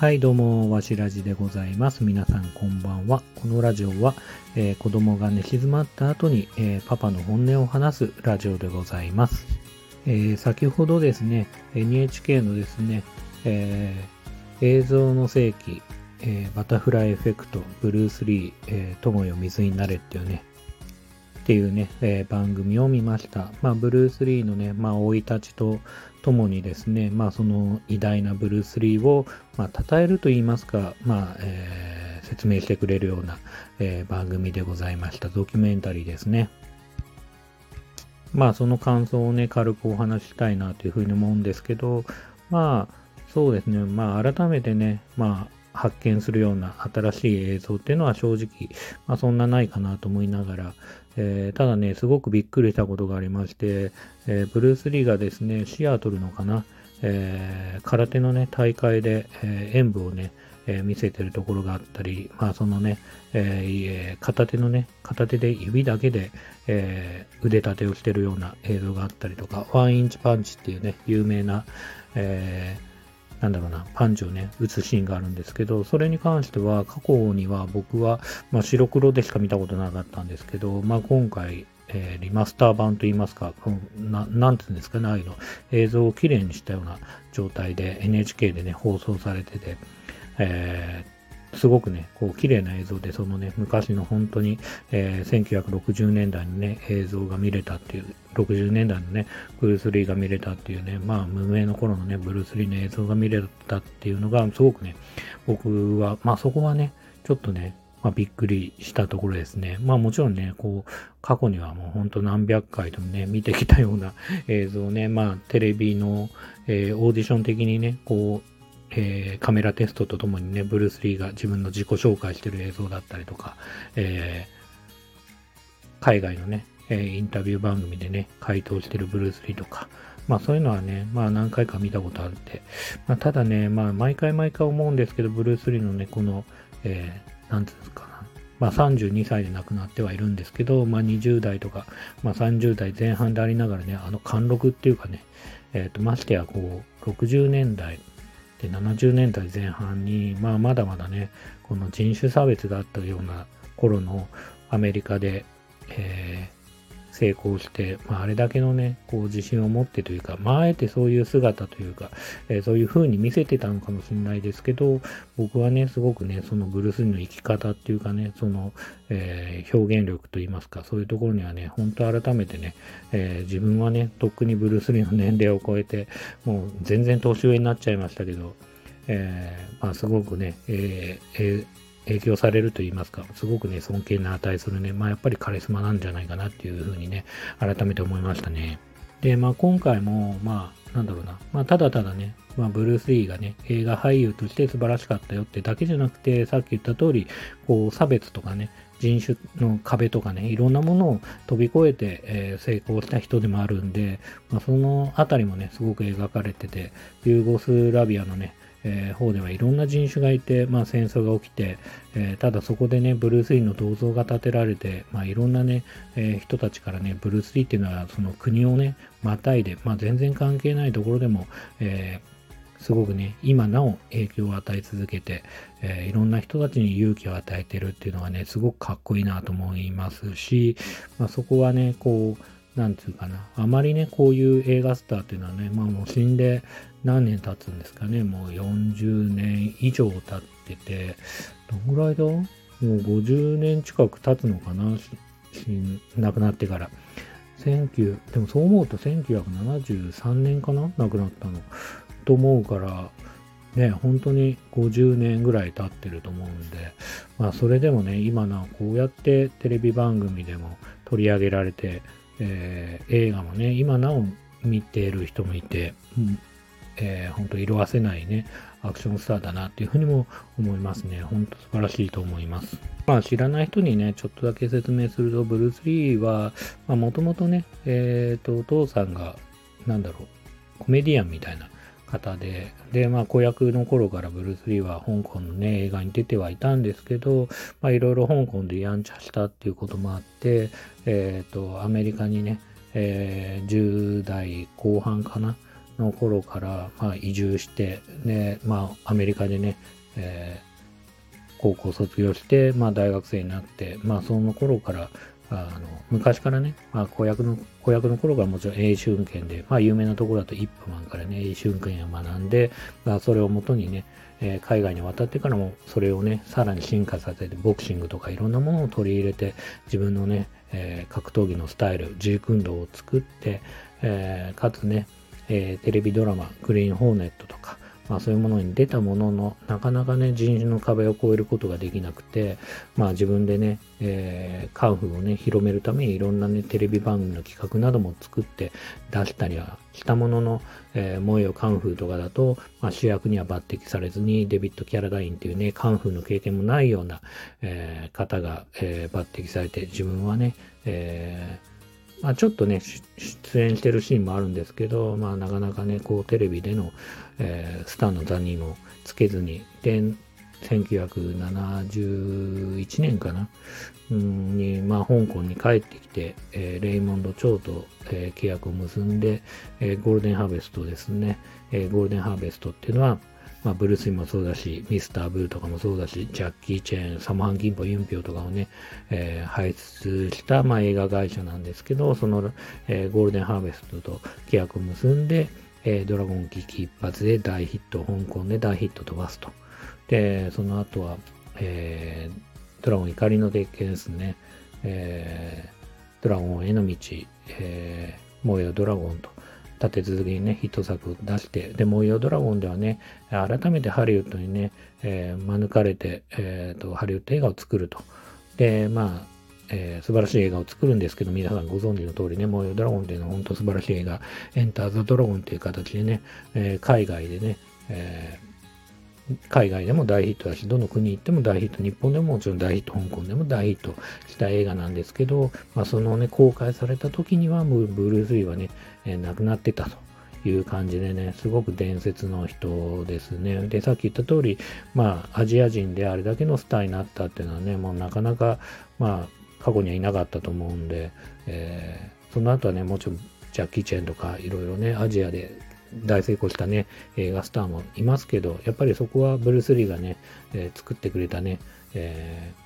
はい、どうも、わしらじでございます。皆さん、こんばんは。このラジオは、えー子供が寝静まった後に、えーパパの本音を話すラジオでございます。えー先ほどですね、NHK のですね、え映像の世紀、えバタフライエフェクト、ブルース・リー、えー友よ水になれっていうね、っていうね、えー番組を見ました。まあ、ブルース・リーのね、まあ、生い立ちとともにですね、まあ、その偉大なブルース・リーを、まあ、称えると言いますか、まあ、えー説明してくれるような、えー番組でございました。ドキュメンタリーですね。まあ、その感想をね、軽くお話ししたいなというふうに思うんですけど、まあ、そうですね、まあ、改めてね、まあ、発見するような新しい映像っていうのは正直、まあ、そんなないかなと思いながら、えーただね、すごくびっくりしたことがありまして、えーブルース・リーがですね、シアトルのかな、えー空手のね、大会で、え演舞をね、え見せてるところがあったり、まあそのね、え片手のね、片手で指だけで、え腕立てをしてるような映像があったりとか、ワンインチパンチっていうね、有名な、えーなんだろうな、パンチをね、打つシーンがあるんですけど、それに関しては、過去には僕は、まあ、白黒でしか見たことなかったんですけど、まあ、今回、えーリマスター版といいますか、このななんていうんですかね、ああいうの、映像をきれいにしたような状態で NHK でね、放送されてて、えーすごくね、こう、綺麗な映像で、そのね、昔の本当に、えー1960年代にね、映像が見れたっていう、60年代のね、ブルース・リーが見れたっていうね、まあ、無名の頃のね、ブルース・リーの映像が見れたっていうのが、すごくね、僕は、まあ、そこはね、ちょっとね、まあ、びっくりしたところですね。まあもちろんね、こう、過去にはもう本当何百回ともね、見てきたような映像ね、まあテレビの、えーオーディション的にね、こう、えーカメラテストとともにね、ブルース・リーが自分の自己紹介してる映像だったりとか、えー海外のね、えーインタビュー番組でね、回答してるブルース・リーとか、まあそういうのはね、まあ何回か見たことあって、まあただね、まあ毎回毎回思うんですけど、ブルース・リーのね、この、えーなんていうんですかな、まあ32歳で亡くなってはいるんですけど、まあ20代とか、まあ30代前半でありながらね、あの貫禄っていうかね、えっ、と、ましてやこう、60年代で70年代前半に、まあまだまだね、この人種差別だったような頃のアメリカで、え成功して、まあ、あれだけのね、こう自信を持ってというか、まあ、あえてそういう姿というか、えーそういう風に見せてたのかもしれないですけど、僕はね、すごくね、そのブルース・リーの生き方っていうかね、その、えー表現力といいますか、そういうところにはね、本当改めてね、えー自分はね、とっくにブルース・リーの年齢を超えて、もう全然年上になっちゃいましたけど、えーまあ、すごくね、えーえー影響されると言いますか、すごくね、尊敬に値するね、まあやっぱりカリスマなんじゃないかなっていうふうにね、改めて思いましたね。で、まあ今回も、まあなんだろうな、まあただただね、まあブルース・リーがね、映画俳優として素晴らしかったよってだけじゃなくて、さっき言った通り、こう差別とかね、人種の壁とかね、いろんなものを飛び越えて、えー成功した人でもあるんで、まあ、そのあたりもね、すごく描かれてて、ユーゴスラビアのね、えー方ではいろんな人種がいて、まあ、戦争が起きて、えーただそこでね、ブルース・リーの銅像が建てられて、まあ、いろんなね、えー人たちからね、ブルース・リーっていうのはその国をね、またいで、まあ、全然関係ないところでも、えーすごくね、今なお影響を与え続けて、えーいろんな人たちに勇気を与えてるっていうのがね、すごくかっこいいなと思いますし、まあ、そこはね、こう、なんつうかな、あまりね、こういう映画スターっていうのはね、まあもう死んで何年経つんですかね、もう40年以上経ってて、どんぐらいだ？もう50年近く経つのかな、しし亡くなってから。19でもそう思うと1973年かな？亡くなったの。と思うから、ね、本当に50年ぐらい経ってると思うんで、まあそれでもね、今なこうやってテレビ番組でも取り上げられて、えー映画もね、今なお見ている人もいて、えー本当色褪せないね、アクションスターだなっていうふうにも思いますね。本当素晴らしいと思います。まあ知らない人にね、ちょっとだけ説明すると、ブルース・リーは、まあもともとね、えっ、と、お父さんが、なんだろう、コメディアンみたいな方で、で、まあ子役の頃からブルース・リーは香港のね、映画に出てはいたんですけど、まあいろいろ香港でやんちゃしたっていうこともあって、えっ、と、アメリカにね、えー10代後半かな、の頃から、まあ、移住して、ね、まあ、アメリカでね、えー、高校卒業して、まあ、大学生になって、まあ、その頃から、あの昔からね、まあ、子役の、子役の頃からもちろん英春剣で、まあ、有名なところだと一歩マンからね、英春剣を学んで、まあ、それをもとにね、えー、海外に渡ってからもそれをね、さらに進化させて、ボクシングとかいろんなものを取り入れて、自分のね、えー、格闘技のスタイル、ジーク運動を作って、えー、かつね、えテレビドラマ、グリーンホーネットとか、まあそういうものに出たものの、なかなかね、人種の壁を越えることができなくて、まあ自分でね、えー、カンフーをね、広めるためにいろんなね、テレビ番組の企画なども作って出したりはしたものの、えー、萌えよカンフーとかだと、まあ主役には抜擢されずに、デビッド・キャラダインっていうね、カンフーの経験もないような、えー、方が、えー、抜擢されて、自分はね、えーまあ、ちょっとね、出演してるシーンもあるんですけど、まあ、なかなかね、こう、テレビでの、えー、スターの座にもつけずに、で、1971年かな、うんに、まあ、香港に帰ってきて、えー、レイモンド・チョウと、えー、契約を結んで、えー、ゴールデンハーベストですね、えー、ゴールデンハーベストっていうのは、まあ、ブルース・リーもそうだし、ミスター・ブルとかもそうだし、ジャッキー・チェーン、サモハン・キンポ、ユンピョウとかをね、えー、輩出した、まあ、映画会社なんですけど、その、えー、ゴールデンハーベストと契約を結んで、えー、ドラゴン危機一発で大ヒット、香港で大ヒット飛ばすと。で、その後は、えー、ドラゴン怒りの鉄拳ですね、えー、ドラゴンへの道、えー、燃えよドラゴンと、立て続けにね、ヒット作出して、で、模様ドラゴンではね、改めてハリウッドにね、えー、免れて、え、ー、と、ハリウッド映画を作ると。で、まあ、えー、素晴らしい映画を作るんですけど、皆さんご存知の通りね、模様ドラゴンっていうのは本当素晴らしい映画、エンターザドラゴンっていう形でね、えー、海外でね、えー海外でも大ヒットだし、どの国行っても大ヒット、日本でももちろん大ヒット、香港でも大ヒットした映画なんですけど、まあ、そのね、公開された時には、ブルース・リーはね、えー、亡くなってたと。いう感じでね、すごく伝説の人ですね。で、さっき言った通り、まあ、アジア人であれだけのスターになったっていうのはね、もうなかなか、まあ、過去にはいなかったと思うんで、えー、その後はね、もちろん、ジャッキー・チェンとか、いろいろね、アジアで大成功したね、映画スターもいますけど、やっぱりそこはブルース・リーがね、えー、作ってくれたね、えー、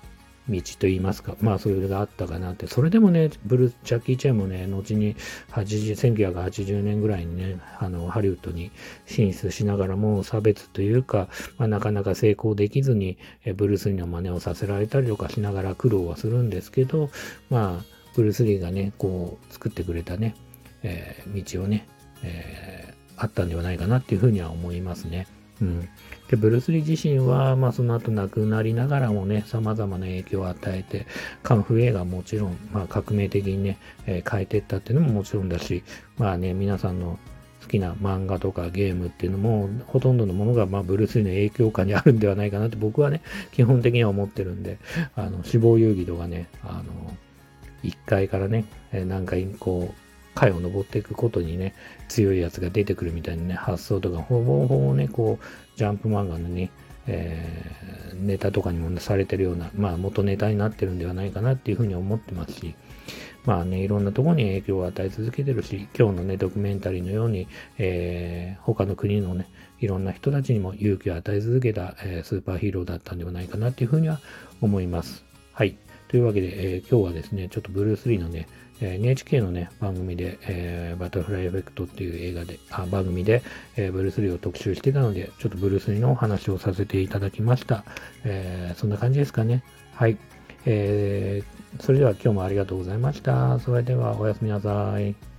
道といいますか、まあそれがあったかなって、それでもね、ブルー、ジャッキー・チェンもね、後に80 1980年ぐらいにね、あの、ハリウッドに進出しながらも差別というか、まあ、なかなか成功できずに、えブルース・リーの真似をさせられたりとかしながら苦労はするんですけど、まあ、ブルース・リーがね、こう、作ってくれたね、えー、道をね、えーあったんではないかなっていうふうには思いますね。うん。で、ブルース・リー自身は、まあ、その後亡くなりながらもね、様々な影響を与えて、カンフー映画もちろん、まあ、革命的にね、えー、変えていったっていうのももちろんだし、まあね、皆さんの好きな漫画とかゲームっていうのも、ほとんどのものが、まあ、ブルース・リーの影響下にあるんではないかなって僕はね、基本的には思ってるんで、あの、死亡遊戯とかね、あの、1階からね、何回こう、階を登っていくことにね、強いやつが出てくるみたいなね、発想とか、ほぼほぼね、こう、ジャンプ漫画のね、えー、ネタとかにもされてるような、まあ元ネタになってるんではないかなっていうふうに思ってますし、まあね、いろんなところに影響を与え続けてるし、今日のね、ドキュメンタリーのように、えー、他の国のね、いろんな人たちにも勇気を与え続けた、えー、スーパーヒーローだったんではないかなっていうふうには思います。はい。というわけで、えー、今日はですね、ちょっとブルース・リーのね、え NHK のね、番組で、えー、バタフライエフェクトっていう映画で、あ番組で、えー、ブルース・リーを特集してたので、ちょっとブルース・リーのお話をさせていただきました。えー、そんな感じですかね。はい。えー、それでは今日もありがとうございました。それではおやすみなさい。